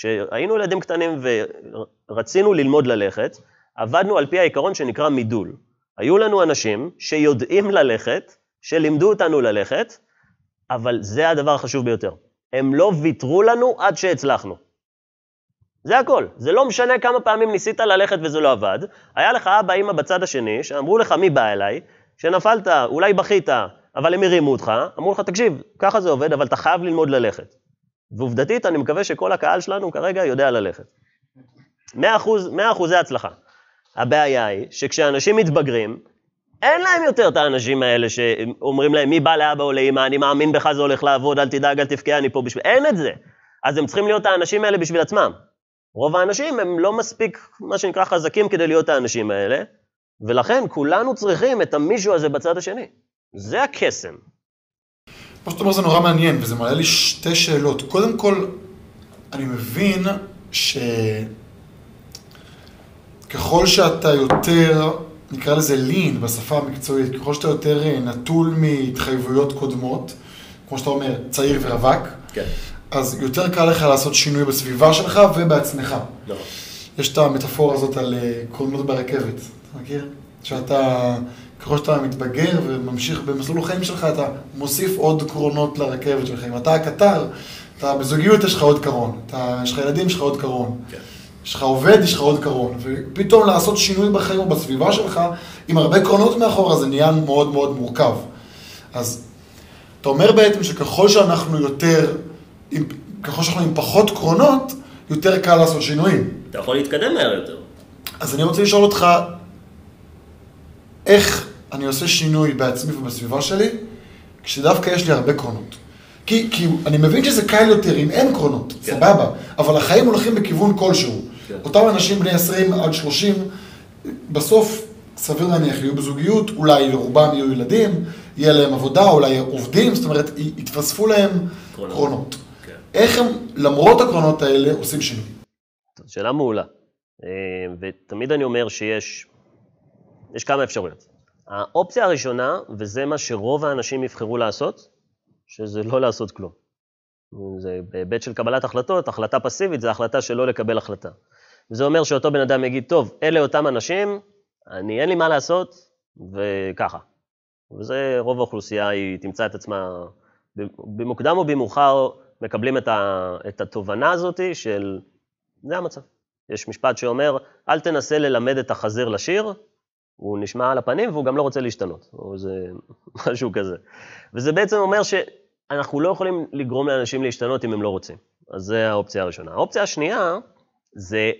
כשהיינו ילדים קטנים ורצינו ללמוד ללכת, עבדנו על פי העיקרון שנקרא מידול. היו לנו אנשים שיודעים ללכת, שלימדו אותנו ללכת, אבל זה הדבר החשוב ביותר. הם לא ויתרו לנו עד שהצלחנו. זה הכל. זה לא משנה כמה פעמים ניסית ללכת וזה לא עבד. היה לך אבא, אמא בצד השני, שאמרו לך מי בא אליי, שנפלת, אולי בכית, אבל הם הרימו אותך, אמרו לך, תקשיב, ככה זה עובד, אבל אתה חייב ללמוד ללכת. ועובדתית, אני מקווה שכל הקהל שלנו כרגע יודע ללכת. 100% אחוזי הצלחה. הבעיה היא שכשאנשים מתבגרים, אין להם יותר את האנשים האלה שאומרים להם, מי בא לאבא או לאמא, אני מאמין בך, זה הולך לעבוד, אל תדאג, אל תבכה, אני פה בשביל... אין את זה. אז הם צריכים להיות האנשים האלה בשביל עצמם. רוב האנשים הם לא מספיק, מה שנקרא, חזקים כדי להיות האנשים האלה, ולכן כולנו צריכים את המישהו הזה בצד השני. זה הקסם. מה שאתה אומר זה נורא מעניין, וזה מעלה לי שתי שאלות. קודם כל, אני מבין שככל שאתה יותר, נקרא לזה לין בשפה המקצועית, ככל שאתה יותר אה, נטול מהתחייבויות קודמות, כמו שאתה אומר, צעיר ורווק, כן. אז יותר קל לך לעשות שינוי בסביבה שלך ובעצמך. לא. יש את המטאפורה הזאת על אה, קרונות ברכבת, אתה מכיר? שאתה, ככל שאתה מתבגר וממשיך במסלול החיים שלך, אתה מוסיף עוד קרונות לרכבת שלך. אם אתה הקטר, אתה בזוגיות יש לך עוד קרון, אתה, יש לך ילדים, יש לך עוד קרון. כן. יש לך עובד, יש לך עוד קרון. ופתאום לעשות שינוי בחיים או בסביבה שלך, עם הרבה קרונות מאחורה, זה נהיה מאוד מאוד מורכב. אז אתה אומר בעצם שככל שאנחנו יותר, עם, ככל שאנחנו עם פחות קרונות, יותר קל לעשות שינויים. אתה יכול להתקדם מהר יותר. אז אני רוצה לשאול אותך, איך אני עושה שינוי בעצמי ובסביבה שלי, כשדווקא יש לי הרבה קרונות. כי, כי אני מבין שזה קל יותר אם אין קרונות, כן. סבבה, אבל החיים הולכים בכיוון כלשהו. כן. אותם אנשים בני 20 עד 30, בסוף סביר להניח יהיו בזוגיות, אולי לרובם יהיו ילדים, יהיה להם עבודה, אולי עובדים, זאת אומרת, יתווספו להם קרונות. קרונות. כן. איך הם, למרות הקרונות האלה, עושים שינוי? שאלה מעולה. אה, ותמיד אני אומר שיש יש כמה אפשרויות. האופציה הראשונה, וזה מה שרוב האנשים יבחרו לעשות, שזה לא לעשות כלום. זה בהיבט של קבלת החלטות, החלטה פסיבית זה החלטה שלא לקבל החלטה. זה אומר שאותו בן אדם יגיד, טוב, אלה אותם אנשים, אני אין לי מה לעשות, וככה. וזה רוב האוכלוסייה, היא תמצא את עצמה, במוקדם או במאוחר, מקבלים את, ה, את התובנה הזאת של, זה המצב. יש משפט שאומר, אל תנסה ללמד את החזיר לשיר, הוא נשמע על הפנים והוא גם לא רוצה להשתנות, או איזה משהו כזה. וזה בעצם אומר שאנחנו לא יכולים לגרום לאנשים להשתנות אם הם לא רוצים. אז זה האופציה הראשונה. האופציה השנייה זה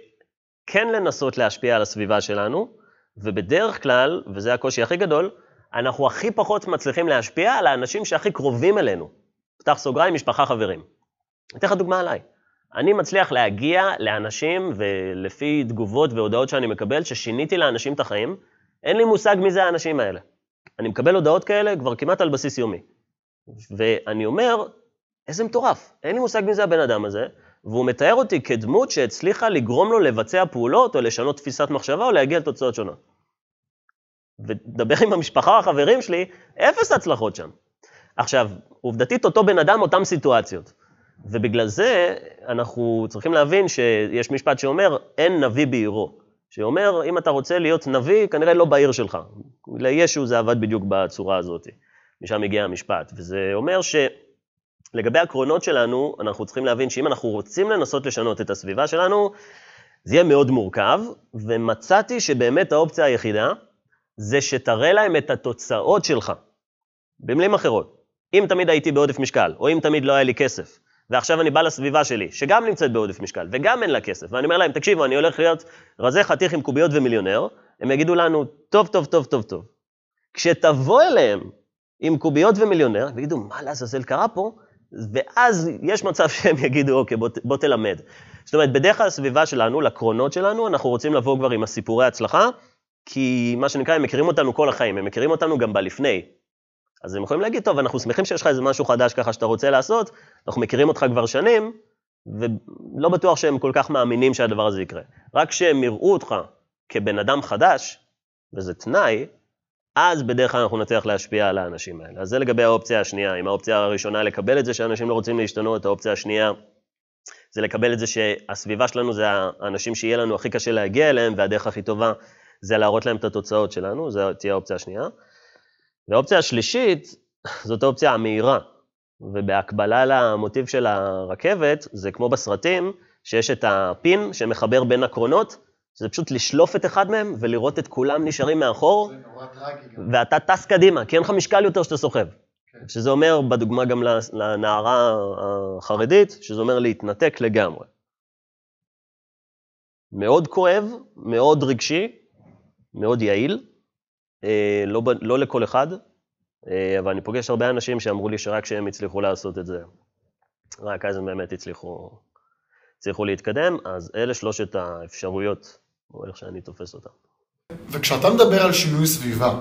כן לנסות להשפיע על הסביבה שלנו, ובדרך כלל, וזה הקושי הכי גדול, אנחנו הכי פחות מצליחים להשפיע על האנשים שהכי קרובים אלינו. פתח סוגריים, משפחה, חברים. אתן לך דוגמה עליי. אני מצליח להגיע לאנשים, ולפי תגובות והודעות שאני מקבל, ששיניתי לאנשים את החיים, אין לי מושג מי זה האנשים האלה. אני מקבל הודעות כאלה כבר כמעט על בסיס יומי. ואני אומר, איזה מטורף, אין לי מושג מי זה הבן אדם הזה, והוא מתאר אותי כדמות שהצליחה לגרום לו לבצע פעולות, או לשנות תפיסת מחשבה, או להגיע לתוצאות שונות. ודבר עם המשפחה או החברים שלי, אפס הצלחות שם. עכשיו, עובדתית אותו בן אדם, אותן סיטואציות. ובגלל זה אנחנו צריכים להבין שיש משפט שאומר, אין נביא בעירו. שאומר, אם אתה רוצה להיות נביא, כנראה לא בעיר שלך. לישו זה עבד בדיוק בצורה הזאת, משם הגיע המשפט. וזה אומר שלגבי הקרונות שלנו, אנחנו צריכים להבין שאם אנחנו רוצים לנסות לשנות את הסביבה שלנו, זה יהיה מאוד מורכב, ומצאתי שבאמת האופציה היחידה זה שתראה להם את התוצאות שלך. במילים אחרות, אם תמיד הייתי בעודף משקל, או אם תמיד לא היה לי כסף, ועכשיו אני בא לסביבה שלי, שגם נמצאת בעודף משקל, וגם אין לה כסף, ואני אומר להם, תקשיבו, אני הולך להיות רזה חתיך עם קוביות ומיליונר, הם יגידו לנו, טוב, טוב, טוב, טוב, טוב. כשתבוא אליהם עם קוביות ומיליונר, ויגידו, מה לעזאזל קרה פה? ואז יש מצב שהם יגידו, אוקיי, בוא, בוא תלמד. זאת אומרת, בדרך כלל הסביבה שלנו, לקרונות שלנו, אנחנו רוצים לבוא כבר עם הסיפורי הצלחה, כי מה שנקרא, הם מכירים אותנו כל החיים, הם מכירים אותנו גם בלפני. אז הם יכולים להגיד, טוב, אנחנו שמחים שיש לך איזה משהו חדש ככה שאתה רוצה לעשות, אנחנו מכירים אותך כבר שנים, ולא בטוח שהם כל כך מאמינים שהדבר הזה יקרה. רק כשהם יראו אותך כבן אדם חדש, וזה תנאי, אז בדרך כלל אנחנו נצליח להשפיע על האנשים האלה. אז זה לגבי האופציה השנייה. אם האופציה הראשונה לקבל את זה שאנשים לא רוצים להשתנות, האופציה השנייה זה לקבל את זה שהסביבה שלנו זה האנשים שיהיה לנו הכי קשה להגיע אליהם, והדרך הכי טובה זה להראות להם את התוצאות שלנו, זו תהיה האופציה השנייה. והאופציה השלישית, זאת האופציה המהירה. ובהקבלה למוטיב של הרכבת, זה כמו בסרטים, שיש את הפין שמחבר בין הקרונות, שזה פשוט לשלוף את אחד מהם ולראות את כולם נשארים מאחור. זה נורא טרגי גם. ואתה טס קדימה, כי אין לך משקל יותר שאתה סוחב. כן. שזה אומר, בדוגמה גם לנערה החרדית, שזה אומר להתנתק לגמרי. מאוד כואב, מאוד רגשי, מאוד יעיל, לא, ב- לא לכל אחד, אה, אבל אני פוגש הרבה אנשים שאמרו לי שרק כשהם הצליחו לעשות את זה, רק אז הם באמת הצליחו, הצליחו להתקדם, אז אלה שלושת האפשרויות, או איך שאני תופס אותן. וכשאתה מדבר על שינוי סביבה,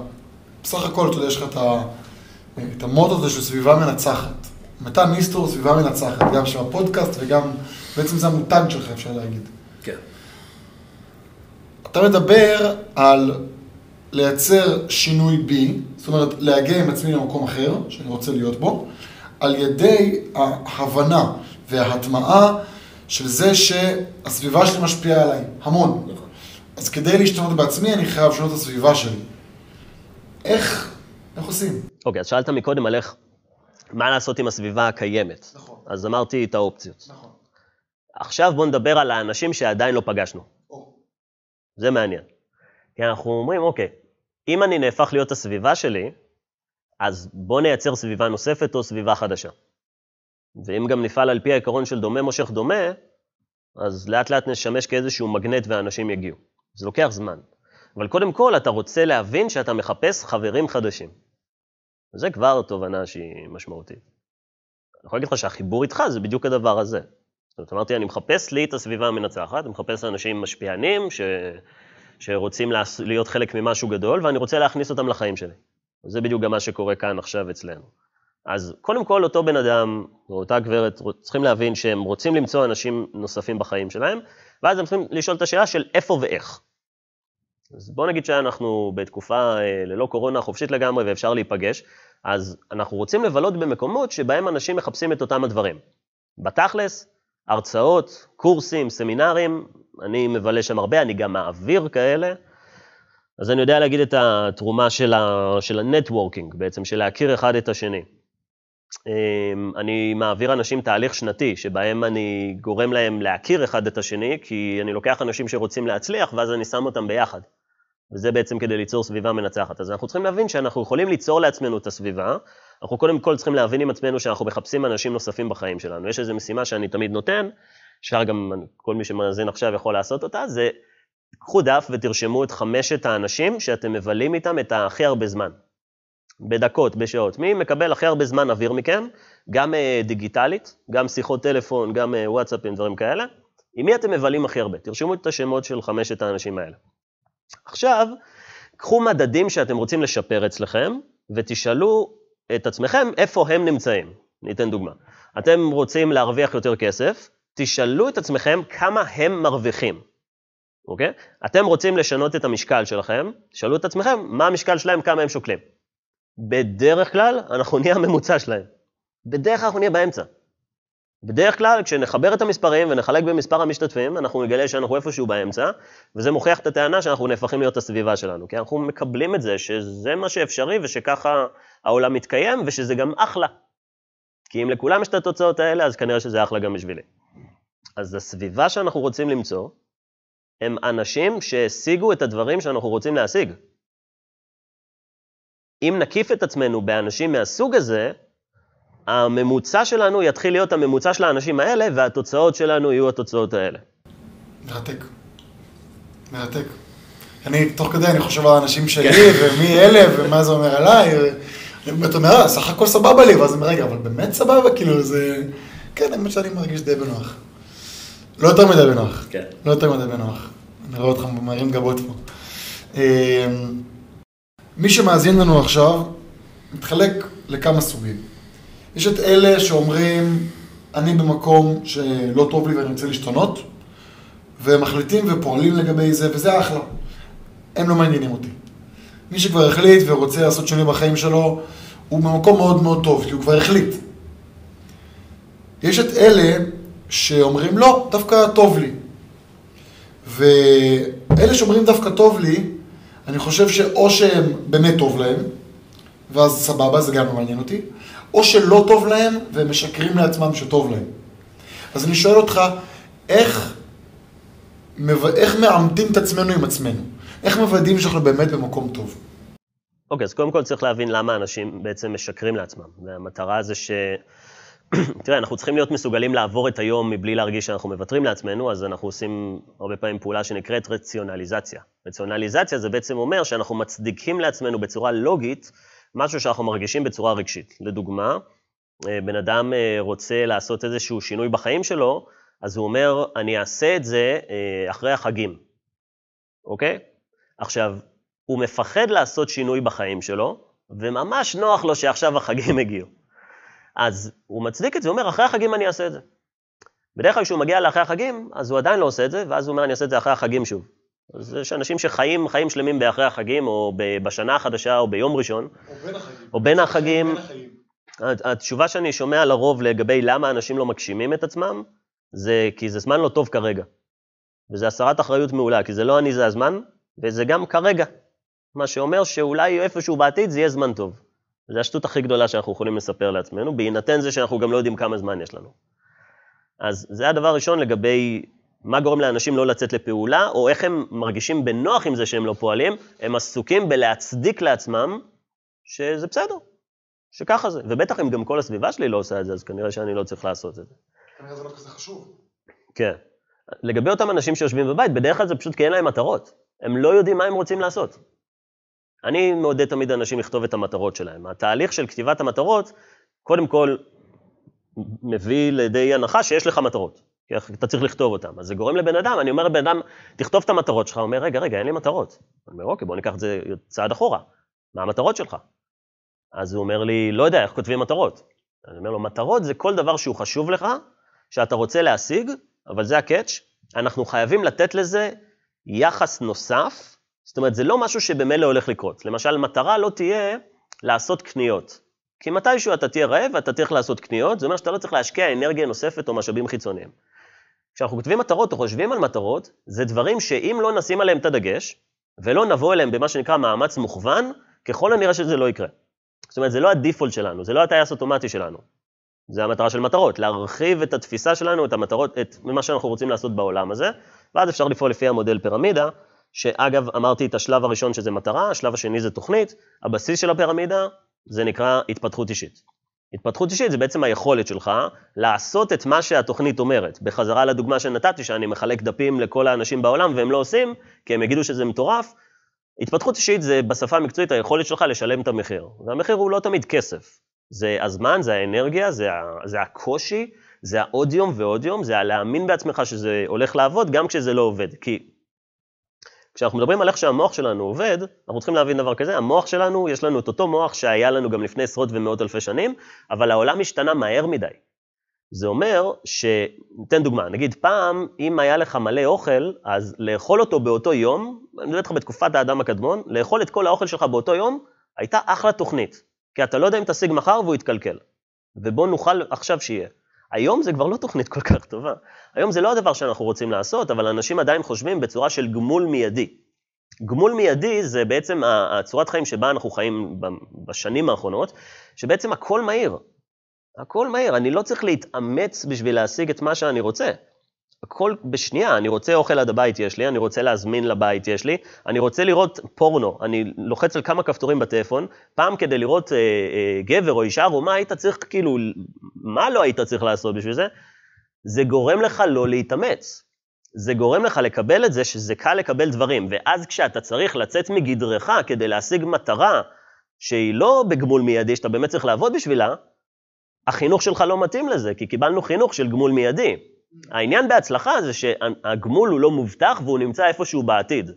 בסך הכל, אתה יודע, יש לך את, ה... את המוטו הזה של סביבה מנצחת. מתן ניסטור, סביבה מנצחת, גם של הפודקאסט וגם, בעצם זה המותג שלך, אפשר להגיד. כן. אתה מדבר על לייצר שינוי בי, זאת אומרת, להגיע עם עצמי למקום אחר, שאני רוצה להיות בו, על ידי ההבנה וההטמעה של זה שהסביבה שלי משפיעה עליי, המון. נכון. אז כדי להשתנות בעצמי, אני חייב לשנות את הסביבה שלי. איך, איך עושים? אוקיי, אז שאלת מקודם על איך, מה לעשות עם הסביבה הקיימת. נכון. אז אמרתי את האופציות. נכון. עכשיו בואו נדבר על האנשים שעדיין לא פגשנו. זה מעניין. כי אנחנו אומרים, אוקיי, אם אני נהפך להיות הסביבה שלי, אז בואו נייצר סביבה נוספת או סביבה חדשה. ואם גם נפעל על פי העיקרון של דומה מושך דומה, אז לאט לאט נשמש כאיזשהו מגנט ואנשים יגיעו. זה לוקח זמן. אבל קודם כל, אתה רוצה להבין שאתה מחפש חברים חדשים. זה כבר תובנה שהיא משמעותית. אני יכול להגיד לך שהחיבור איתך זה בדיוק הדבר הזה. זאת אומרת, אמרתי, אני מחפש לי את הסביבה המנצחת, אני מחפש אנשים משפיענים ש... שרוצים. להיות חלק ממשהו גדול, ואני רוצה להכניס אותם לחיים שלי. זה בדיוק גם מה שקורה כאן עכשיו אצלנו. אז קודם כל, אותו בן אדם, או אותה גברת, צריכים להבין שהם רוצים למצוא אנשים נוספים בחיים שלהם, ואז הם צריכים לשאול את השאלה של איפה ואיך. אז בואו נגיד שאנחנו בתקופה אה, ללא קורונה חופשית לגמרי ואפשר להיפגש, אז אנחנו רוצים לבלות במקומות שבהם אנשים מחפשים את אותם הדברים. בתכלס, הרצאות, קורסים, סמינרים, אני מבלה שם הרבה, אני גם מעביר כאלה. אז אני יודע להגיד את התרומה של, ה, של ה networking, בעצם, של להכיר אחד את השני. אמ, אני מעביר אנשים תהליך שנתי, שבהם אני גורם להם להכיר אחד את השני, כי אני לוקח אנשים שרוצים להצליח, ואז אני שם אותם ביחד. וזה בעצם כדי ליצור סביבה מנצחת. אז אנחנו צריכים להבין שאנחנו יכולים ליצור לעצמנו את הסביבה, אנחנו קודם כל צריכים להבין עם עצמנו שאנחנו מחפשים אנשים נוספים בחיים שלנו. יש איזו משימה שאני תמיד נותן, אפשר גם, כל מי שמאזין עכשיו יכול לעשות אותה, זה קחו דף ותרשמו את חמשת האנשים שאתם מבלים איתם את הכי הרבה זמן. בדקות, בשעות. מי מקבל הכי הרבה זמן אוויר מכם, גם uh, דיגיטלית, גם שיחות טלפון, גם uh, וואטסאפים, דברים כאלה. עם מי אתם מבלים הכי הרבה? תרשמו את השמות של חמשת האנשים האלה. עכשיו, קחו מדדים שאתם רוצים לשפר אצלכם, ותשאלו את עצמכם איפה הם נמצאים. ניתן דוגמה. אתם רוצים להרוויח יותר כסף, תשאלו את עצמכם כמה הם מרוויחים, אוקיי? אתם רוצים לשנות את המשקל שלכם, תשאלו את עצמכם מה המשקל שלהם, כמה הם שוקלים. בדרך כלל אנחנו נהיה הממוצע שלהם. בדרך כלל אנחנו נהיה באמצע. בדרך כלל, כשנחבר את המספרים ונחלק במספר המשתתפים, אנחנו נגלה שאנחנו איפשהו באמצע, וזה מוכיח את הטענה שאנחנו נהפכים להיות הסביבה שלנו, כי אנחנו מקבלים את זה שזה מה שאפשרי ושככה העולם מתקיים, ושזה גם אחלה. כי אם לכולם יש את התוצאות האלה, אז כנראה שזה אחלה גם בשבילי. אז הסביבה שאנחנו רוצים למצוא, הם אנשים שהשיגו את הדברים שאנחנו רוצים להשיג. אם נקיף את עצמנו באנשים מהסוג הזה, הממוצע שלנו יתחיל להיות הממוצע של האנשים האלה, והתוצאות שלנו יהיו התוצאות האלה. מרתק. מרתק. אני, תוך כדי, אני חושב על האנשים שלי, ומי אלה, ומה זה אומר עליי. באמת אומר, אה, סך הכל סבבה לי, ואז אני אומר, רגע, אבל באמת סבבה, כאילו, זה... כן, האמת שאני מרגיש די בנוח. לא יותר מדי בנוח. כן. לא יותר מדי בנוח. אני רואה אותך מרים גבות פה. אה, מי שמאזין לנו עכשיו, מתחלק לכמה סוגים. יש את אלה שאומרים, אני במקום שלא טוב לי ואני רוצה להשתנות, ומחליטים ופועלים לגבי זה, וזה אחלה. הם לא מעניינים אותי. מי שכבר החליט ורוצה לעשות שינוי בחיים שלו, הוא במקום מאוד מאוד טוב, כי הוא כבר החליט. יש את אלה שאומרים לא, דווקא טוב לי. ואלה שאומרים דווקא טוב לי, אני חושב שאו שהם באמת טוב להם, ואז סבבה, זה גם לא מעניין אותי, או שלא טוב להם והם משקרים לעצמם שטוב להם. אז אני שואל אותך, איך, איך מעמתים את עצמנו עם עצמנו? איך מוודאים שאנחנו באמת במקום טוב? אוקיי, okay, אז קודם כל צריך להבין למה אנשים בעצם משקרים לעצמם. והמטרה זה ש... תראה, אנחנו צריכים להיות מסוגלים לעבור את היום מבלי להרגיש שאנחנו מוותרים לעצמנו, אז אנחנו עושים הרבה פעמים פעולה שנקראת רציונליזציה. רציונליזציה זה בעצם אומר שאנחנו מצדיקים לעצמנו בצורה לוגית משהו שאנחנו מרגישים בצורה רגשית. לדוגמה, אה, בן אדם אה, רוצה לעשות איזשהו שינוי בחיים שלו, אז הוא אומר, אני אעשה את זה אה, אחרי החגים, אוקיי? עכשיו, הוא מפחד לעשות שינוי בחיים שלו, וממש נוח לו שעכשיו החגים הגיעו. אז הוא מצדיק את זה, הוא אומר, אחרי החגים אני אעשה את זה. בדרך כלל כשהוא מגיע לאחרי החגים, אז הוא עדיין לא עושה את זה, ואז הוא אומר, אני אעשה את זה אחרי החגים שוב. אז יש אנשים שחיים חיים שלמים באחרי החגים, או בשנה החדשה, או ביום ראשון. או בין החגים. או בין החגים. התשובה שאני שומע לרוב לגבי למה אנשים לא מגשימים את עצמם, זה כי זה זמן לא טוב כרגע. וזה הסרת אחריות מעולה, כי זה לא אני זה הזמן, וזה גם כרגע. מה שאומר שאולי איפשהו בעתיד זה יהיה זמן טוב. זו השטות הכי גדולה שאנחנו יכולים לספר לעצמנו, בהינתן זה שאנחנו גם לא יודעים כמה זמן יש לנו. אז זה הדבר הראשון לגבי מה גורם לאנשים לא לצאת לפעולה, או איך הם מרגישים בנוח עם זה שהם לא פועלים, הם עסוקים בלהצדיק לעצמם שזה בסדר, שככה זה. ובטח אם גם כל הסביבה שלי לא עושה את זה, אז כנראה שאני לא צריך לעשות את זה. כנראה זה לא כזה חשוב. כן. לגבי אותם אנשים שיושבים בבית, בדרך כלל זה פשוט כי אין להם מטרות. הם לא יודעים מה הם רוצים לעשות. אני מעודד תמיד אנשים לכתוב את המטרות שלהם. התהליך של כתיבת המטרות, קודם כל, מביא לידי הנחה שיש לך מטרות. כי אתה צריך לכתוב אותם. אז זה גורם לבן אדם, אני אומר לבן אדם, תכתוב את המטרות שלך, הוא אומר, רגע, רגע, אין לי מטרות. אני אומר, אוקיי, בוא ניקח את זה צעד אחורה. מה המטרות שלך? אז הוא אומר לי, לא יודע, איך כותבים מטרות? אני אומר לו, מטרות זה כל דבר שהוא חשוב לך, שאתה רוצה להשיג, אבל זה הקאץ', אנחנו חייבים לתת לזה יחס נוסף, זאת אומרת, זה לא משהו שבמילא הולך לקרות. למשל, מטרה לא תהיה לעשות קניות. כי מתישהו אתה תהיה רעב ואתה צריך לעשות קניות, זה אומר שאתה לא צריך להשקיע אנרגיה נוספת או משאבים חיצוניים. כשאנחנו כותבים מטרות או חושבים על מטרות, זה דברים שאם לא נשים עליהם את הדגש, ולא נבוא אליהם במה שנקרא מאמץ מוכוון, ככל הנראה שזה לא יקרה. זאת אומרת, זה לא הדיפולט שלנו, זה לא הטייס אוטומטי שלנו. זה המטרה של מטרות, להרחיב את התפיסה שלנו, את המטרות, את מה שאנחנו רוצים לעשות בעולם הזה, ואז אפשר לפעול לפי המודל פירמידה, שאגב, אמרתי את השלב הראשון שזה מטרה, השלב השני זה תוכנית, הבסיס של הפירמידה זה נקרא התפתחות אישית. התפתחות אישית זה בעצם היכולת שלך לעשות את מה שהתוכנית אומרת. בחזרה לדוגמה שנתתי, שאני מחלק דפים לכל האנשים בעולם והם לא עושים, כי הם יגידו שזה מטורף, התפתחות אישית זה בשפה המקצועית היכולת שלך לשלם את המחיר. והמחיר הוא לא תמיד כסף. זה הזמן, זה האנרגיה, זה, זה הקושי, זה העוד יום ועוד יום, זה הלהאמין בעצמך שזה הולך לעבוד גם כשזה לא עובד. כי כשאנחנו מדברים על איך שהמוח שלנו עובד, אנחנו צריכים להבין דבר כזה, המוח שלנו, יש לנו את אותו מוח שהיה לנו גם לפני עשרות ומאות אלפי שנים, אבל העולם השתנה מהר מדי. זה אומר ש... ניתן דוגמה, נגיד פעם, אם היה לך מלא אוכל, אז לאכול אותו באותו יום, אני מדבר איתך בתקופת האדם הקדמון, לאכול את כל האוכל שלך באותו יום, הייתה אחלה תוכנית. כי אתה לא יודע אם תשיג מחר והוא יתקלקל. ובוא נוכל עכשיו שיהיה. היום זה כבר לא תוכנית כל כך טובה. היום זה לא הדבר שאנחנו רוצים לעשות, אבל אנשים עדיין חושבים בצורה של גמול מיידי. גמול מיידי זה בעצם הצורת חיים שבה אנחנו חיים בשנים האחרונות, שבעצם הכל מהיר. הכל מהיר, אני לא צריך להתאמץ בשביל להשיג את מה שאני רוצה. הכל בשנייה, אני רוצה אוכל עד הבית יש לי, אני רוצה להזמין לבית יש לי, אני רוצה לראות פורנו, אני לוחץ על כמה כפתורים בטלפון, פעם כדי לראות אה, אה, גבר או אישה או מה היית צריך, כאילו, מה לא היית צריך לעשות בשביל זה? זה גורם לך לא להתאמץ. זה גורם לך לקבל את זה שזה קל לקבל דברים, ואז כשאתה צריך לצאת מגדרך כדי להשיג מטרה שהיא לא בגמול מיידי, שאתה באמת צריך לעבוד בשבילה, החינוך שלך לא מתאים לזה, כי קיבלנו חינוך של גמול מיידי. העניין בהצלחה זה שהגמול הוא לא מובטח והוא נמצא איפשהו בעתיד.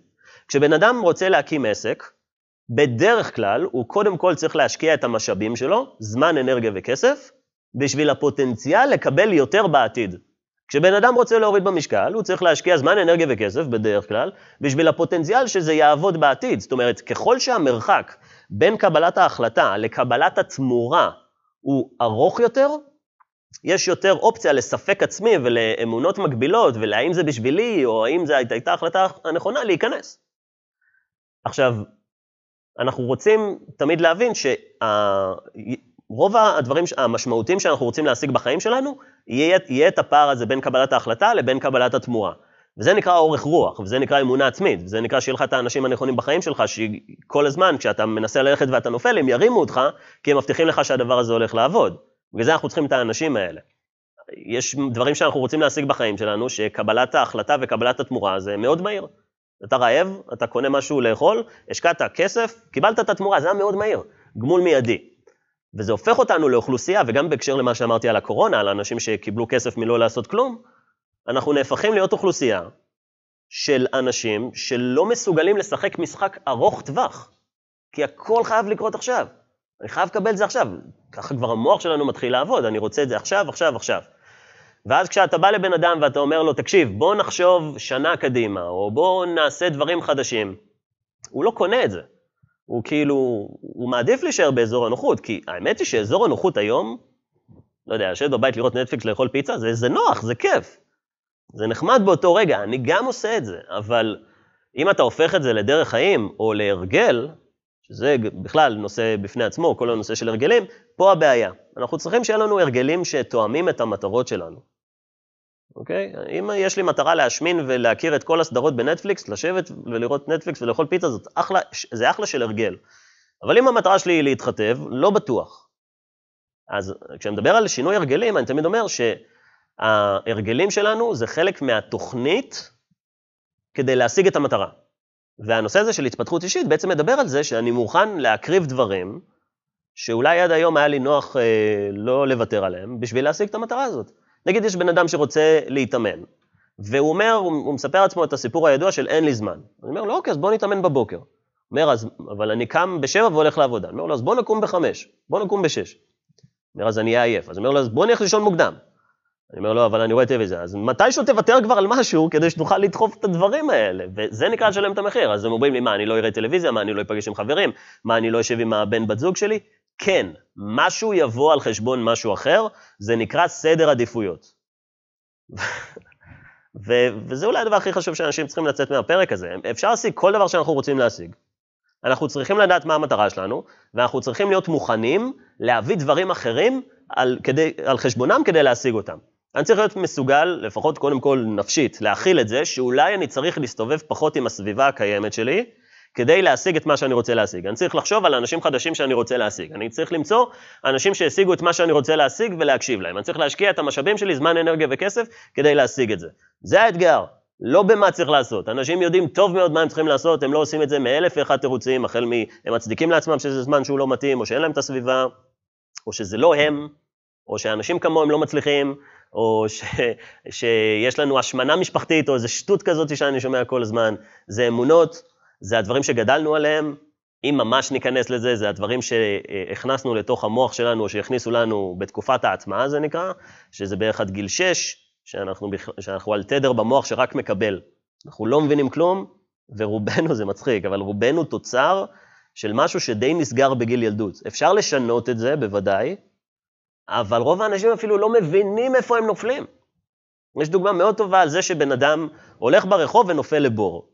כשבן אדם רוצה להקים עסק, בדרך כלל הוא קודם כל צריך להשקיע את המשאבים שלו, זמן, אנרגיה וכסף, בשביל הפוטנציאל לקבל יותר בעתיד. כשבן אדם רוצה להוריד במשקל, הוא צריך להשקיע זמן, אנרגיה וכסף, בדרך כלל, בשביל הפוטנציאל שזה יעבוד בעתיד. זאת אומרת, ככל שהמרחק בין קבלת ההחלטה לקבלת התמורה הוא ארוך יותר, יש יותר אופציה לספק עצמי ולאמונות מגבילות, ולהאם זה בשבילי, או האם זו הייתה ההחלטה הנכונה להיכנס. עכשיו, אנחנו רוצים תמיד להבין שרוב הדברים המשמעותיים שאנחנו רוצים להשיג בחיים שלנו, יהיה, יהיה את הפער הזה בין קבלת ההחלטה לבין קבלת התמורה. וזה נקרא אורך רוח, וזה נקרא אמונה עצמית, וזה נקרא שיהיה לך את האנשים הנכונים בחיים שלך, שכל הזמן כשאתה מנסה ללכת ואתה נופל, הם ירימו אותך, כי הם מבטיחים לך שהדבר הזה הולך לעבוד. בגלל זה אנחנו צריכים את האנשים האלה. יש דברים שאנחנו רוצים להשיג בחיים שלנו, שקבלת ההחלטה וקבלת התמורה זה מאוד מהיר. אתה רעב, אתה קונה משהו לאכול, השקעת כסף, קיבלת את התמורה, זה היה מאוד מהיר, גמול מיידי. וזה הופך אותנו לאוכלוסייה, וגם בהקשר למה שאמרתי על הקורונה, על אנשים שקיבלו כסף מלא לעשות כלום, אנחנו נהפכים להיות אוכלוסייה של אנשים שלא מסוגלים לשחק משחק ארוך טווח, כי הכל חייב לקרות עכשיו. אני חייב לקבל את זה עכשיו. ככה כבר המוח שלנו מתחיל לעבוד, אני רוצה את זה עכשיו, עכשיו, עכשיו. ואז כשאתה בא לבן אדם ואתה אומר לו, תקשיב, בוא נחשוב שנה קדימה, או בוא נעשה דברים חדשים, הוא לא קונה את זה. הוא כאילו, הוא מעדיף להישאר באזור הנוחות, כי האמת היא שאזור הנוחות היום, לא יודע, לשבת בבית לראות נטפליקס, לאכול פיצה, זה, זה נוח, זה כיף. זה נחמד באותו רגע, אני גם עושה את זה, אבל אם אתה הופך את זה לדרך חיים או להרגל, שזה בכלל נושא בפני עצמו, כל הנושא של הרגלים, פה הבעיה. אנחנו צריכים שיהיה לנו הרגלים שתואמים את המטרות שלנו. אוקיי? אם יש לי מטרה להשמין ולהכיר את כל הסדרות בנטפליקס, לשבת ולראות נטפליקס ולאכול פיצה, זאת אחלה, זה אחלה של הרגל. אבל אם המטרה שלי היא להתחתב, לא בטוח. אז כשאני מדבר על שינוי הרגלים, אני תמיד אומר שההרגלים שלנו זה חלק מהתוכנית כדי להשיג את המטרה. והנושא הזה של התפתחות אישית בעצם מדבר על זה שאני מוכן להקריב דברים שאולי עד היום היה לי נוח אה, לא לוותר עליהם, בשביל להשיג את המטרה הזאת. נגיד יש בן אדם שרוצה להתאמן, והוא אומר, הוא, הוא מספר לעצמו את הסיפור הידוע של אין לי זמן. אני אומר לו, אוקיי, אז בוא נתאמן בבוקר. הוא אומר, אז, אבל אני קם בשבע והולך לעבודה. אני אומר לו, אז בוא נקום בחמש, בוא נקום בשש. אומר, אז אני אהיה עייף. אז אומר לו, אז בוא נלך לישון מוקדם. אני אומר לו, אבל אני רואה טלוויזיה. אז מתישהו תוותר כבר על משהו כדי שתוכל לדחוף את הדברים האלה, וזה נקרא לשלם את המחיר. אז הם אומרים לי, מה, אני לא אראה טלוויזיה? מה, אני לא אפגש עם חברים? מה, אני לא אשב עם הבן בת זוג שלי? כן, משהו יבוא על חשבון משהו אחר, זה נקרא סדר עדיפויות. ו- וזה אולי הדבר הכי חשוב שאנשים צריכים לצאת מהפרק הזה. אפשר להשיג כל דבר שאנחנו רוצים להשיג. אנחנו צריכים לדעת מה המטרה שלנו, ואנחנו צריכים להיות מוכנים להביא דברים אחרים על, כדי, על חשבונם כדי להשיג אותם. אני צריך להיות מסוגל, לפחות קודם כל נפשית, להכיל את זה, שאולי אני צריך להסתובב פחות עם הסביבה הקיימת שלי, כדי להשיג את מה שאני רוצה להשיג. אני צריך לחשוב על אנשים חדשים שאני רוצה להשיג. אני צריך למצוא אנשים שהשיגו את מה שאני רוצה להשיג ולהקשיב להם. אני צריך להשקיע את המשאבים שלי, זמן, אנרגיה וכסף, כדי להשיג את זה. זה האתגר, לא במה צריך לעשות. אנשים יודעים טוב מאוד מה הם צריכים לעשות, הם לא עושים את זה מאלף ואחד תירוצים, החל מ... הם מצדיקים לעצמם שזה זמן שהוא לא מתאים, או שאין להם את הסביבה, או שזה לא הם, או שאנשים כמוהם לא מצליחים, או ש, שיש לנו השמנה משפחתית, או איזו שטות כזאת שאני שומע כל הזמן. זה אמונות, זה הדברים שגדלנו עליהם, אם ממש ניכנס לזה, זה הדברים שהכנסנו לתוך המוח שלנו, או שהכניסו לנו בתקופת ההטמעה, זה נקרא, שזה בערך עד גיל 6, שאנחנו, שאנחנו על תדר במוח שרק מקבל. אנחנו לא מבינים כלום, ורובנו, זה מצחיק, אבל רובנו תוצר של משהו שדי נסגר בגיל ילדות. אפשר לשנות את זה, בוודאי, אבל רוב האנשים אפילו לא מבינים איפה הם נופלים. יש דוגמה מאוד טובה על זה שבן אדם הולך ברחוב ונופל לבור.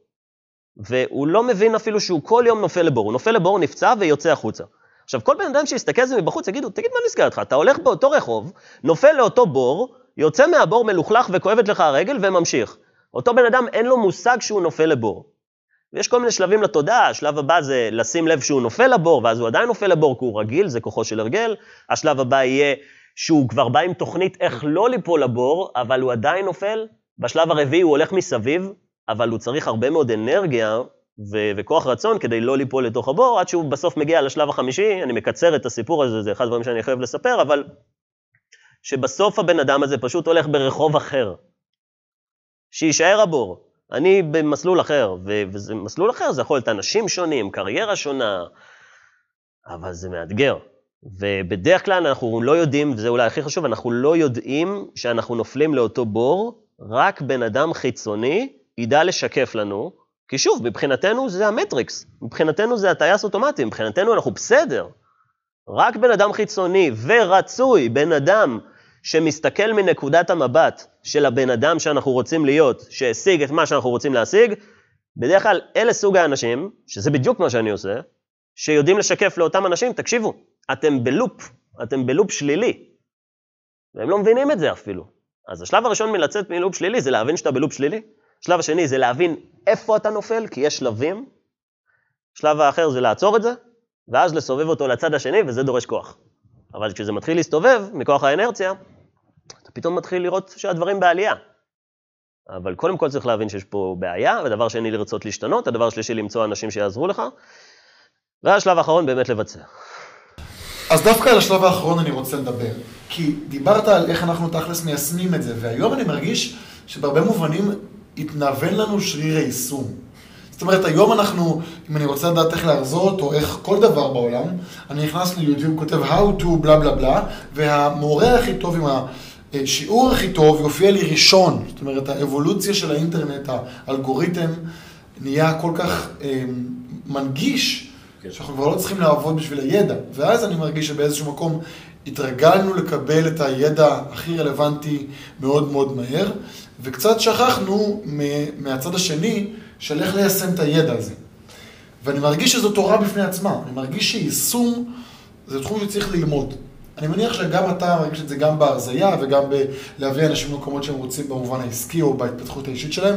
והוא לא מבין אפילו שהוא כל יום נופל לבור, הוא נופל לבור, נפצע ויוצא החוצה. עכשיו, כל בן אדם שיסתכל על זה מבחוץ, יגידו, תגיד, מה נסגר איתך? אתה הולך באותו רחוב, נופל לאותו בור, יוצא מהבור מלוכלך וכואבת לך הרגל וממשיך. אותו בן אדם אין לו מושג שהוא נופל לבור. ויש כל מיני שלבים לתודעה, השלב הבא זה לשים לב שהוא נופל לבור, ואז הוא עדיין נופל לבור כי הוא רגיל, זה כוחו של הרגל. השלב הבא יהיה שהוא כבר בא עם תוכנית איך לא ליפול לבור, אבל הוא עדיין נופל. בשלב הרביעי הוא הולך מסביב, אבל הוא צריך הרבה מאוד אנרגיה ו- וכוח רצון כדי לא ליפול לתוך הבור, עד שהוא בסוף מגיע לשלב החמישי, אני מקצר את הסיפור הזה, זה אחד הדברים שאני חייב לספר, אבל שבסוף הבן אדם הזה פשוט הולך ברחוב אחר. שיישאר הבור. אני במסלול אחר, וזה מסלול אחר, זה יכול להיות אנשים שונים, קריירה שונה, אבל זה מאתגר. ובדרך כלל אנחנו לא יודעים, וזה אולי הכי חשוב, אנחנו לא יודעים שאנחנו נופלים לאותו בור, רק בן אדם חיצוני ידע לשקף לנו, כי שוב, מבחינתנו זה המטריקס, מבחינתנו זה הטייס אוטומטי, מבחינתנו אנחנו בסדר. רק בן אדם חיצוני ורצוי, בן אדם שמסתכל מנקודת המבט של הבן אדם שאנחנו רוצים להיות, שהשיג את מה שאנחנו רוצים להשיג, בדרך כלל אלה סוג האנשים, שזה בדיוק מה שאני עושה, שיודעים לשקף לאותם אנשים, תקשיבו, אתם בלופ, אתם בלופ שלילי. והם לא מבינים את זה אפילו. אז השלב הראשון מלצאת מלופ שלילי זה להבין שאתה בלופ שלילי. השלב השני זה להבין איפה אתה נופל, כי יש שלבים. השלב האחר זה לעצור את זה, ואז לסובב אותו לצד השני, וזה דורש כוח. אבל כשזה מתחיל להסתובב, מכוח האנרציה, פתאום מתחיל לראות שהדברים בעלייה. אבל קודם כל צריך להבין שיש פה בעיה, ודבר שני, לרצות להשתנות, הדבר שלישי, למצוא אנשים שיעזרו לך, והשלב האחרון, באמת לבצע. אז דווקא על השלב האחרון אני רוצה לדבר. כי דיברת על איך אנחנו תכלס מיישמים את זה, והיום אני מרגיש שבהרבה מובנים התנוון לנו שריר היישום. זאת אומרת, היום אנחנו, אם אני רוצה לדעת איך להרזות, או איך כל דבר בעולם, אני נכנס ליוטיוב, כותב How to בלה בלה בלה, והמורה הכי טוב עם השיעור הכי טוב יופיע לי ראשון. זאת אומרת, האבולוציה של האינטרנט, האלגוריתם, נהיה כל כך אה, מנגיש, כן. שאנחנו כבר לא צריכים לעבוד בשביל הידע. ואז אני מרגיש שבאיזשהו מקום התרגלנו לקבל את הידע הכי רלוונטי מאוד מאוד מהר, וקצת שכחנו מהצד השני של איך ליישם את הידע הזה. ואני מרגיש שזו תורה בפני עצמה, אני מרגיש שיישום זה תחום שצריך ללמוד. אני מניח שגם אתה מרגיש את זה גם בהרזייה וגם בלהביא אנשים למקומות שהם רוצים במובן העסקי או בהתפתחות האישית שלהם.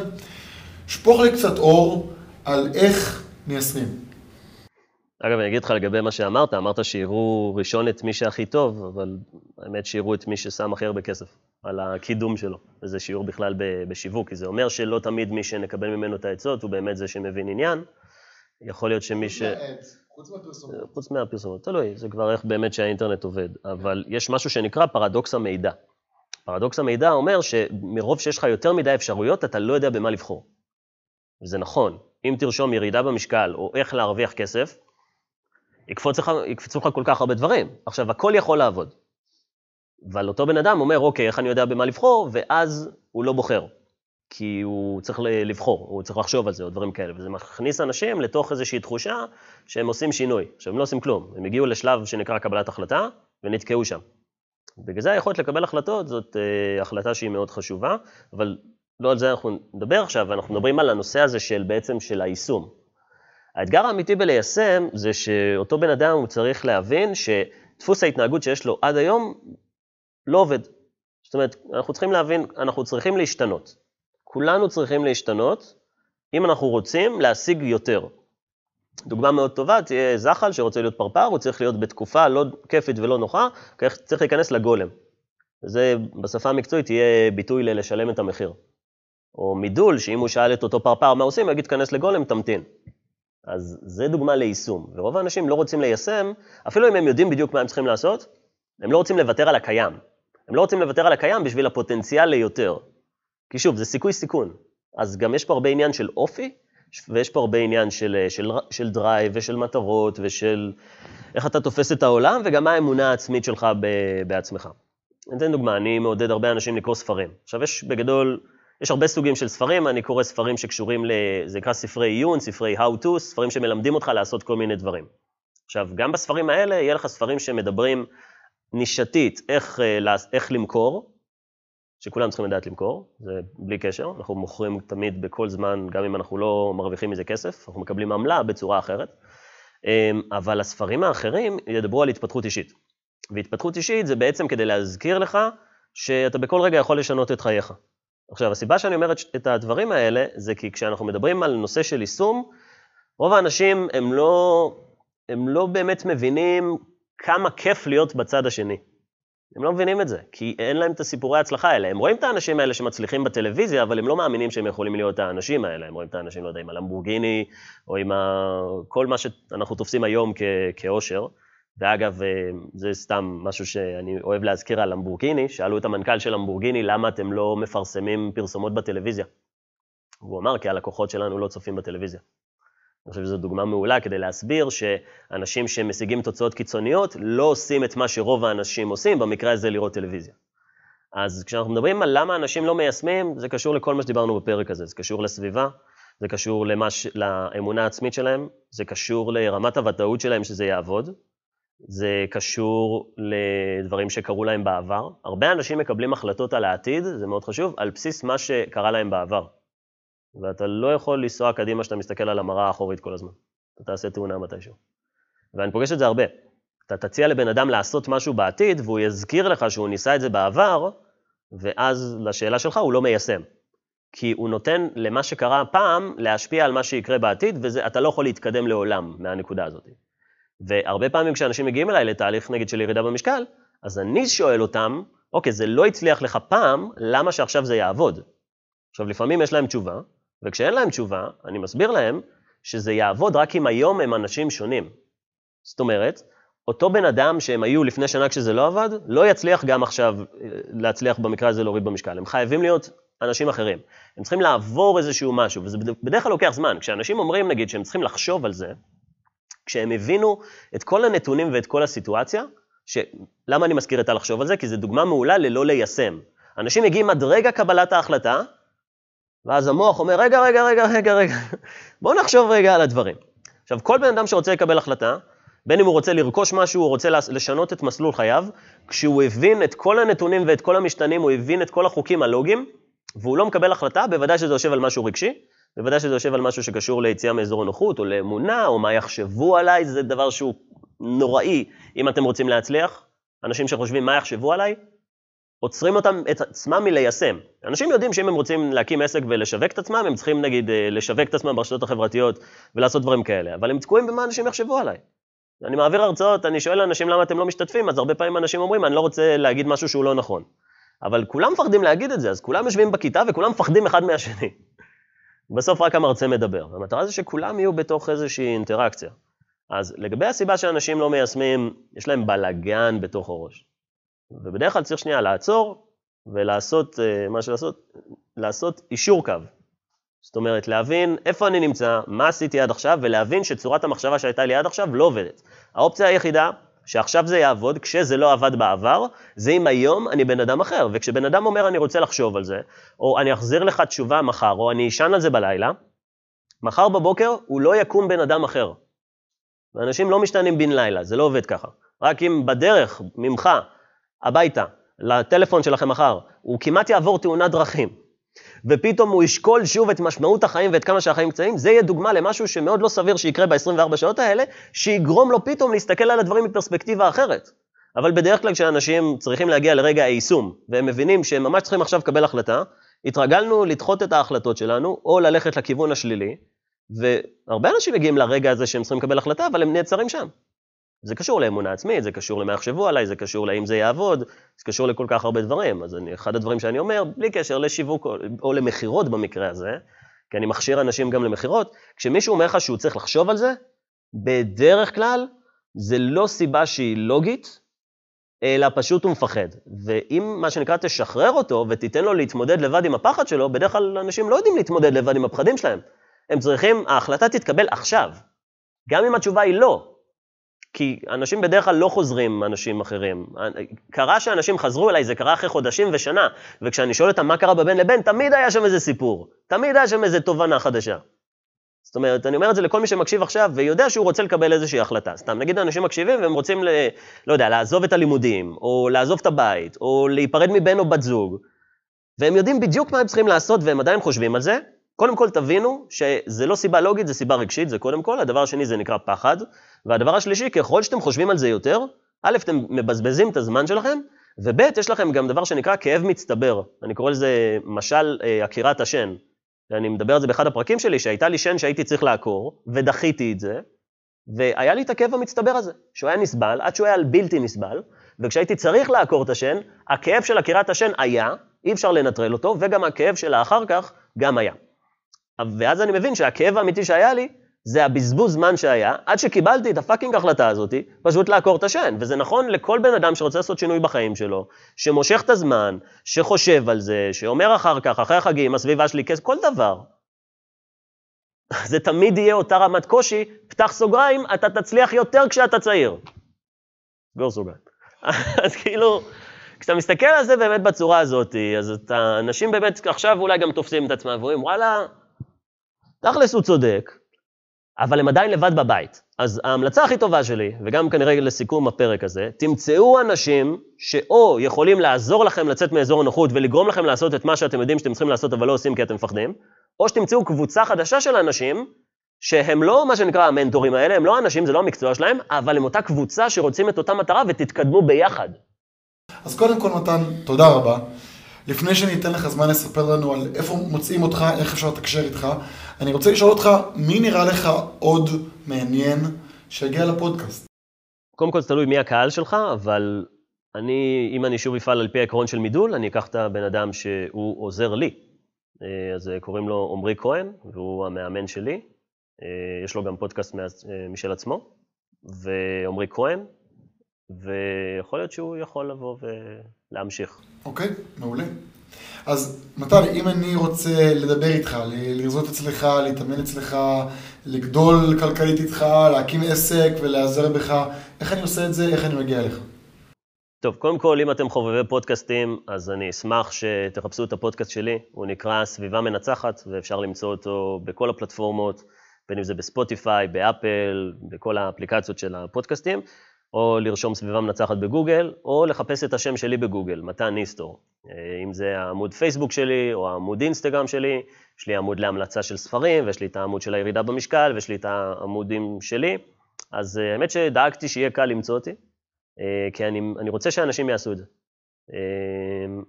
שפוך לי קצת אור על איך מיישמים. אגב, אני אגיד לך לגבי מה שאמרת, אמרת שיראו ראשון את מי שהכי טוב, אבל האמת שיראו את מי ששם הכי הרבה כסף על הקידום שלו. וזה שיעור בכלל בשיווק, כי זה אומר שלא תמיד מי שנקבל ממנו את העצות הוא באמת זה שמבין עניין. יכול להיות שמי ש... מהפרסומות. חוץ מהפרסומות, תלוי, זה כבר איך באמת שהאינטרנט עובד. אבל יש משהו שנקרא פרדוקס המידע. פרדוקס המידע אומר שמרוב שיש לך יותר מדי אפשרויות, אתה לא יודע במה לבחור. וזה נכון. אם תרשום ירידה במשקל או איך להרוויח כסף, יקפצו לך כל כך הרבה דברים. עכשיו, הכל יכול לעבוד. אבל אותו בן אדם אומר, אוקיי, איך אני יודע במה לבחור, ואז הוא לא בוחר. כי הוא צריך לבחור, הוא צריך לחשוב על זה, או דברים כאלה. וזה מכניס אנשים לתוך איזושהי תחושה שהם עושים שינוי. עכשיו, הם לא עושים כלום. הם הגיעו לשלב שנקרא קבלת החלטה, ונתקעו שם. בגלל זה היכולת לקבל החלטות זאת אה, החלטה שהיא מאוד חשובה, אבל לא על זה אנחנו נדבר עכשיו, אנחנו מדברים על הנושא הזה של בעצם של היישום. האתגר האמיתי בליישם זה שאותו בן אדם הוא צריך להבין שדפוס ההתנהגות שיש לו עד היום לא עובד. זאת אומרת, אנחנו צריכים להבין, אנחנו צריכים להשתנות. כולנו צריכים להשתנות אם אנחנו רוצים להשיג יותר. דוגמה מאוד טובה תהיה זחל שרוצה להיות פרפר, הוא צריך להיות בתקופה לא כיפית ולא נוחה, צריך להיכנס לגולם. זה בשפה המקצועית יהיה ביטוי ללשלם את המחיר. או מידול, שאם הוא שאל את אותו פרפר מה עושים, הוא יגיד, כנס לגולם, תמתין. אז זה דוגמה ליישום, ורוב האנשים לא רוצים ליישם, אפילו אם הם יודעים בדיוק מה הם צריכים לעשות, הם לא רוצים לוותר על הקיים. הם לא רוצים לוותר על הקיים בשביל הפוטנציאל ליותר. כי שוב, זה סיכוי סיכון. אז גם יש פה הרבה עניין של אופי, ויש פה הרבה עניין של, של, של drive ושל מטרות ושל איך אתה תופס את העולם, וגם מה האמונה העצמית שלך ב, בעצמך. אני אתן דוגמה, אני מעודד הרבה אנשים לקרוא ספרים. עכשיו, יש בגדול יש הרבה סוגים של ספרים, אני קורא ספרים שקשורים ל... זה נקרא ספרי עיון, ספרי How to, ספרים שמלמדים אותך לעשות כל מיני דברים. עכשיו, גם בספרים האלה יהיה לך ספרים שמדברים נישתית איך, אה, איך למכור, שכולם צריכים לדעת למכור, זה בלי קשר, אנחנו מוכרים תמיד בכל זמן, גם אם אנחנו לא מרוויחים מזה כסף, אנחנו מקבלים עמלה בצורה אחרת. אמ, אבל הספרים האחרים ידברו על התפתחות אישית. והתפתחות אישית זה בעצם כדי להזכיר לך שאתה בכל רגע יכול לשנות את חייך. עכשיו, הסיבה שאני אומר את הדברים האלה, זה כי כשאנחנו מדברים על נושא של יישום, רוב האנשים הם לא, הם לא באמת מבינים כמה כיף להיות בצד השני. הם לא מבינים את זה, כי אין להם את הסיפורי ההצלחה האלה. הם רואים את האנשים האלה שמצליחים בטלוויזיה, אבל הם לא מאמינים שהם יכולים להיות האנשים האלה. הם רואים את האנשים, לא יודע, עם הלמבורגיני, או עם ה... כל מה שאנחנו תופסים היום כ... כאושר. ואגב, אה, זה סתם משהו שאני אוהב להזכיר על למבורגיני, שאלו את המנכ"ל של למבורגיני, למה אתם לא מפרסמים פרסומות בטלוויזיה? הוא אמר, כי הלקוחות שלנו לא צופים בטלוויזיה. אני חושב שזו דוגמה מעולה כדי להסביר שאנשים שמשיגים תוצאות קיצוניות לא עושים את מה שרוב האנשים עושים, במקרה הזה לראות טלוויזיה. אז כשאנחנו מדברים על למה אנשים לא מיישמים, זה קשור לכל מה שדיברנו בפרק הזה. זה קשור לסביבה, זה קשור למש... לאמונה העצמית שלהם, זה קשור לרמת הוודאות שלהם שזה יעבוד, זה קשור לדברים שקרו להם בעבר. הרבה אנשים מקבלים החלטות על העתיד, זה מאוד חשוב, על בסיס מה שקרה להם בעבר. ואתה לא יכול לנסוע קדימה כשאתה מסתכל על המראה האחורית כל הזמן. אתה תעשה תאונה מתישהו. ואני פוגש את זה הרבה. אתה תציע לבן אדם לעשות משהו בעתיד, והוא יזכיר לך שהוא ניסה את זה בעבר, ואז לשאלה שלך הוא לא מיישם. כי הוא נותן למה שקרה פעם להשפיע על מה שיקרה בעתיד, ואתה לא יכול להתקדם לעולם מהנקודה הזאת. והרבה פעמים כשאנשים מגיעים אליי לתהליך נגיד של ירידה במשקל, אז אני שואל אותם, אוקיי, זה לא הצליח לך פעם, למה שעכשיו זה יעבוד? עכשיו, לפעמים יש להם תשובה, וכשאין להם תשובה, אני מסביר להם שזה יעבוד רק אם היום הם אנשים שונים. זאת אומרת, אותו בן אדם שהם היו לפני שנה כשזה לא עבד, לא יצליח גם עכשיו אה, להצליח במקרה הזה להוריד במשקל. הם חייבים להיות אנשים אחרים. הם צריכים לעבור איזשהו משהו, וזה בדרך כלל לוקח זמן. כשאנשים אומרים, נגיד, שהם צריכים לחשוב על זה, כשהם הבינו את כל הנתונים ואת כל הסיטואציה, ש... למה אני מזכיר את הלחשוב על זה? כי זו דוגמה מעולה ללא ליישם. אנשים מגיעים עד רגע קבלת ההחלטה, ואז המוח אומר, רגע, רגע, רגע, רגע, רגע, בואו נחשוב רגע על הדברים. עכשיו, כל בן אדם שרוצה לקבל החלטה, בין אם הוא רוצה לרכוש משהו, הוא רוצה לשנות את מסלול חייו, כשהוא הבין את כל הנתונים ואת כל המשתנים, הוא הבין את כל החוקים הלוגיים, והוא לא מקבל החלטה, בוודאי שזה יושב על משהו רגשי, בוודאי שזה יושב על משהו שקשור ליציאה מאזור הנוחות, או לאמונה, או מה יחשבו עליי, זה דבר שהוא נוראי אם אתם רוצים להצליח. אנשים שחושבים מה יחשבו עליי, עוצרים אותם, את עצמם מליישם. אנשים יודעים שאם הם רוצים להקים עסק ולשווק את עצמם, הם צריכים נגיד אה, לשווק את עצמם ברשתות החברתיות ולעשות דברים כאלה, אבל הם תקועים במה אנשים יחשבו עליי. אני מעביר הרצאות, אני שואל אנשים למה אתם לא משתתפים, אז הרבה פעמים אנשים אומרים, אני לא רוצה להגיד משהו שהוא לא נכון. אבל כולם מפחדים להגיד את זה, אז כולם יושבים בכיתה וכולם מפחדים אחד מהשני. בסוף רק המרצה מדבר. המטרה זה שכולם יהיו בתוך איזושהי אינטראקציה. אז לגבי הסיבה שאנשים לא מיישמים, יש להם בלגן בתוך הראש. ובדרך כלל צריך שנייה לעצור ולעשות, אה, מה שלעשות, לעשות אישור קו. זאת אומרת, להבין איפה אני נמצא, מה עשיתי עד עכשיו, ולהבין שצורת המחשבה שהייתה לי עד עכשיו לא עובדת. האופציה היחידה שעכשיו זה יעבוד, כשזה לא עבד בעבר, זה אם היום אני בן אדם אחר. וכשבן אדם אומר אני רוצה לחשוב על זה, או אני אחזיר לך תשובה מחר, או אני אשן על זה בלילה, מחר בבוקר הוא לא יקום בן אדם אחר. ואנשים לא משתנים בן לילה, זה לא עובד ככה. רק אם בדרך ממך הביתה, לטלפון שלכם מחר, הוא כמעט יעבור תאונת דרכים, ופתאום הוא ישקול שוב את משמעות החיים ואת כמה שהחיים קצרים, זה יהיה דוגמה למשהו שמאוד לא סביר שיקרה ב-24 שעות האלה, שיגרום לו פתאום להסתכל על הדברים מפרספקטיבה אחרת. אבל בדרך כלל כשאנשים צריכים להגיע לרגע היישום, והם מבינים שהם ממש צריכים עכשיו לקבל החלטה, התרגלנו לדחות את ההחלטות שלנו, או ללכת לכיוון השלילי, והרבה אנשים מגיעים לרגע הזה שהם צריכים לקבל החלטה, אבל הם נעצרים שם. זה קשור לאמונה עצמית, זה קשור למה יחשבו עליי, זה קשור לאם זה יעבוד, זה קשור לכל כך הרבה דברים. אז אני, אחד הדברים שאני אומר, בלי קשר לשיווק או, או למכירות במקרה הזה, כי אני מכשיר אנשים גם למכירות, כשמישהו אומר לך שהוא צריך לחשוב על זה, בדרך כלל זה לא סיבה שהיא לוגית, אלא פשוט הוא מפחד. ואם, מה שנקרא, תשחרר אותו ותיתן לו להתמודד לבד עם הפחד שלו, בדרך כלל אנשים לא יודעים להתמודד לבד עם הפחדים שלהם. הם צריכים, ההחלטה תתקבל עכשיו. גם אם התשובה היא לא, כי אנשים בדרך כלל לא חוזרים אנשים אחרים. קרה שאנשים חזרו אליי, זה קרה אחרי חודשים ושנה, וכשאני שואל אותם מה קרה בבין לבין, תמיד היה שם איזה סיפור, תמיד היה שם איזה תובנה חדשה. זאת אומרת, אני אומר את זה לכל מי שמקשיב עכשיו ויודע שהוא רוצה לקבל איזושהי החלטה. סתם, נגיד אנשים מקשיבים והם רוצים, ל, לא יודע, לעזוב את הלימודים, או לעזוב את הבית, או להיפרד מבן או בת זוג, והם יודעים בדיוק מה הם צריכים לעשות והם עדיין חושבים על זה, קודם כל תבינו שזה לא סיבה לוגית, זה סיבה רגשית, זה קודם כל. הדבר השני זה נקרא פחד. והדבר השלישי, ככל שאתם חושבים על זה יותר, א', אתם מבזבזים את הזמן שלכם, וב', יש לכם גם דבר שנקרא כאב מצטבר. אני קורא לזה משל אה, עקירת השן. אני מדבר על זה באחד הפרקים שלי, שהייתה לי שן שהייתי צריך לעקור, ודחיתי את זה, והיה לי את הכאב המצטבר הזה, שהוא היה נסבל, עד שהוא היה בלתי נסבל, וכשהייתי צריך לעקור את השן, הכאב של עקירת השן היה, אי אפשר לנטרל אותו, וגם הכאב שלה אחר כך גם היה. ואז אני מבין שהכאב האמיתי שהיה לי, זה הבזבוז זמן שהיה, עד שקיבלתי את הפאקינג החלטה הזאת, פשוט לעקור את השן. וזה נכון לכל בן אדם שרוצה לעשות שינוי בחיים שלו, שמושך את הזמן, שחושב על זה, שאומר אחר כך, אחרי החגים, הסביבה שלי כל דבר. זה תמיד יהיה אותה רמת קושי, פתח סוגריים, אתה תצליח יותר כשאתה צעיר. סגור סוגריים. אז כאילו, כשאתה מסתכל על זה באמת בצורה הזאת, אז אתה, אנשים באמת עכשיו אולי גם תופסים את עצמם ואומרים, וואלה, תכלס הוא צודק, אבל הם עדיין לבד בבית. אז ההמלצה הכי טובה שלי, וגם כנראה לסיכום הפרק הזה, תמצאו אנשים שאו יכולים לעזור לכם לצאת מאזור הנוחות ולגרום לכם לעשות את מה שאתם יודעים שאתם צריכים לעשות אבל לא עושים כי אתם מפחדים, או שתמצאו קבוצה חדשה של אנשים שהם לא מה שנקרא המנטורים האלה, הם לא אנשים, זה לא המקצוע שלהם, אבל הם אותה קבוצה שרוצים את אותה מטרה ותתקדמו ביחד. אז קודם כל, מתן, תודה רבה. לפני שאני אתן לך זמן לספר לנו על איפה מוצאים אותך, איך אפשר לתקשר איתך, אני רוצה לשאול אותך, מי נראה לך עוד מעניין שיגיע לפודקאסט? קודם כל זה תלוי מי הקהל שלך, אבל אני, אם אני שוב אפעל על פי העקרון של מידול, אני אקח את הבן אדם שהוא עוזר לי. אה, אז קוראים לו עמרי כהן, והוא המאמן שלי. אה, יש לו גם פודקאסט אה, משל עצמו, ועמרי כהן, ויכול להיות שהוא יכול לבוא ולהמשיך. אוקיי, מעולה. אז מתן, אם אני רוצה לדבר איתך, לרזות אצלך, להתאמן אצלך, לגדול כלכלית איתך, להקים עסק ולהיעזר בך, איך אני עושה את זה, איך אני מגיע אליך? טוב, קודם כל, אם אתם חובבי פודקאסטים, אז אני אשמח שתחפשו את הפודקאסט שלי. הוא נקרא סביבה מנצחת, ואפשר למצוא אותו בכל הפלטפורמות, בין אם זה בספוטיפיי, באפל, בכל האפליקציות של הפודקאסטים. או לרשום סביבה מנצחת בגוגל, או לחפש את השם שלי בגוגל, מתן ניסטור. אה, אם זה העמוד פייסבוק שלי, או העמוד אינסטגרם שלי, יש לי עמוד להמלצה של ספרים, ויש לי את העמוד של הירידה במשקל, ויש לי את העמודים שלי. אז אה, האמת שדאגתי שיהיה קל למצוא אותי, אה, כי אני, אני רוצה שאנשים יעשו את זה.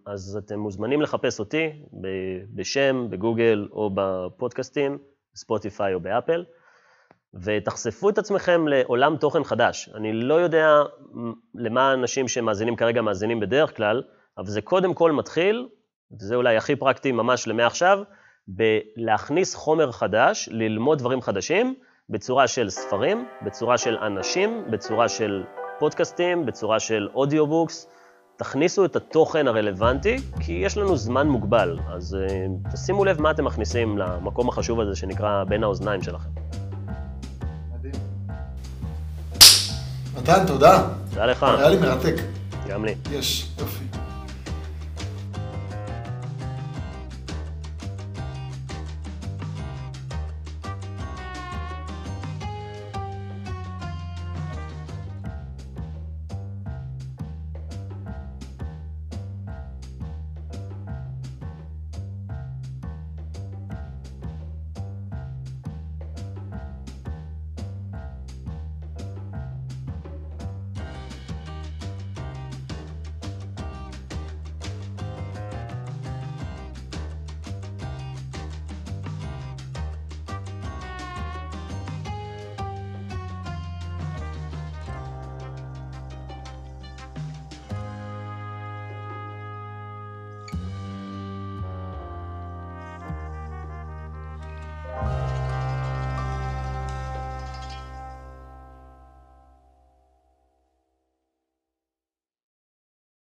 אז אתם מוזמנים לחפש אותי בשם, בגוגל או בפודקאסטים, בספוטיפיי או באפל. ותחשפו את עצמכם לעולם תוכן חדש. אני לא יודע למה אנשים שמאזינים כרגע מאזינים בדרך כלל, אבל זה קודם כל מתחיל, וזה אולי הכי פרקטי ממש למעכשיו, בלהכניס חומר חדש, ללמוד דברים חדשים, בצורה של ספרים, בצורה של אנשים, בצורה של פודקאסטים, בצורה של audiobooks. תכניסו את התוכן הרלוונטי, כי יש לנו זמן מוגבל, אז uh, תשימו לב מה אתם מכניסים למקום החשוב הזה שנקרא בין האוזניים שלכם. מתן, תודה. תודה לך. היה לי מרתק. גם לי. יש, יופי.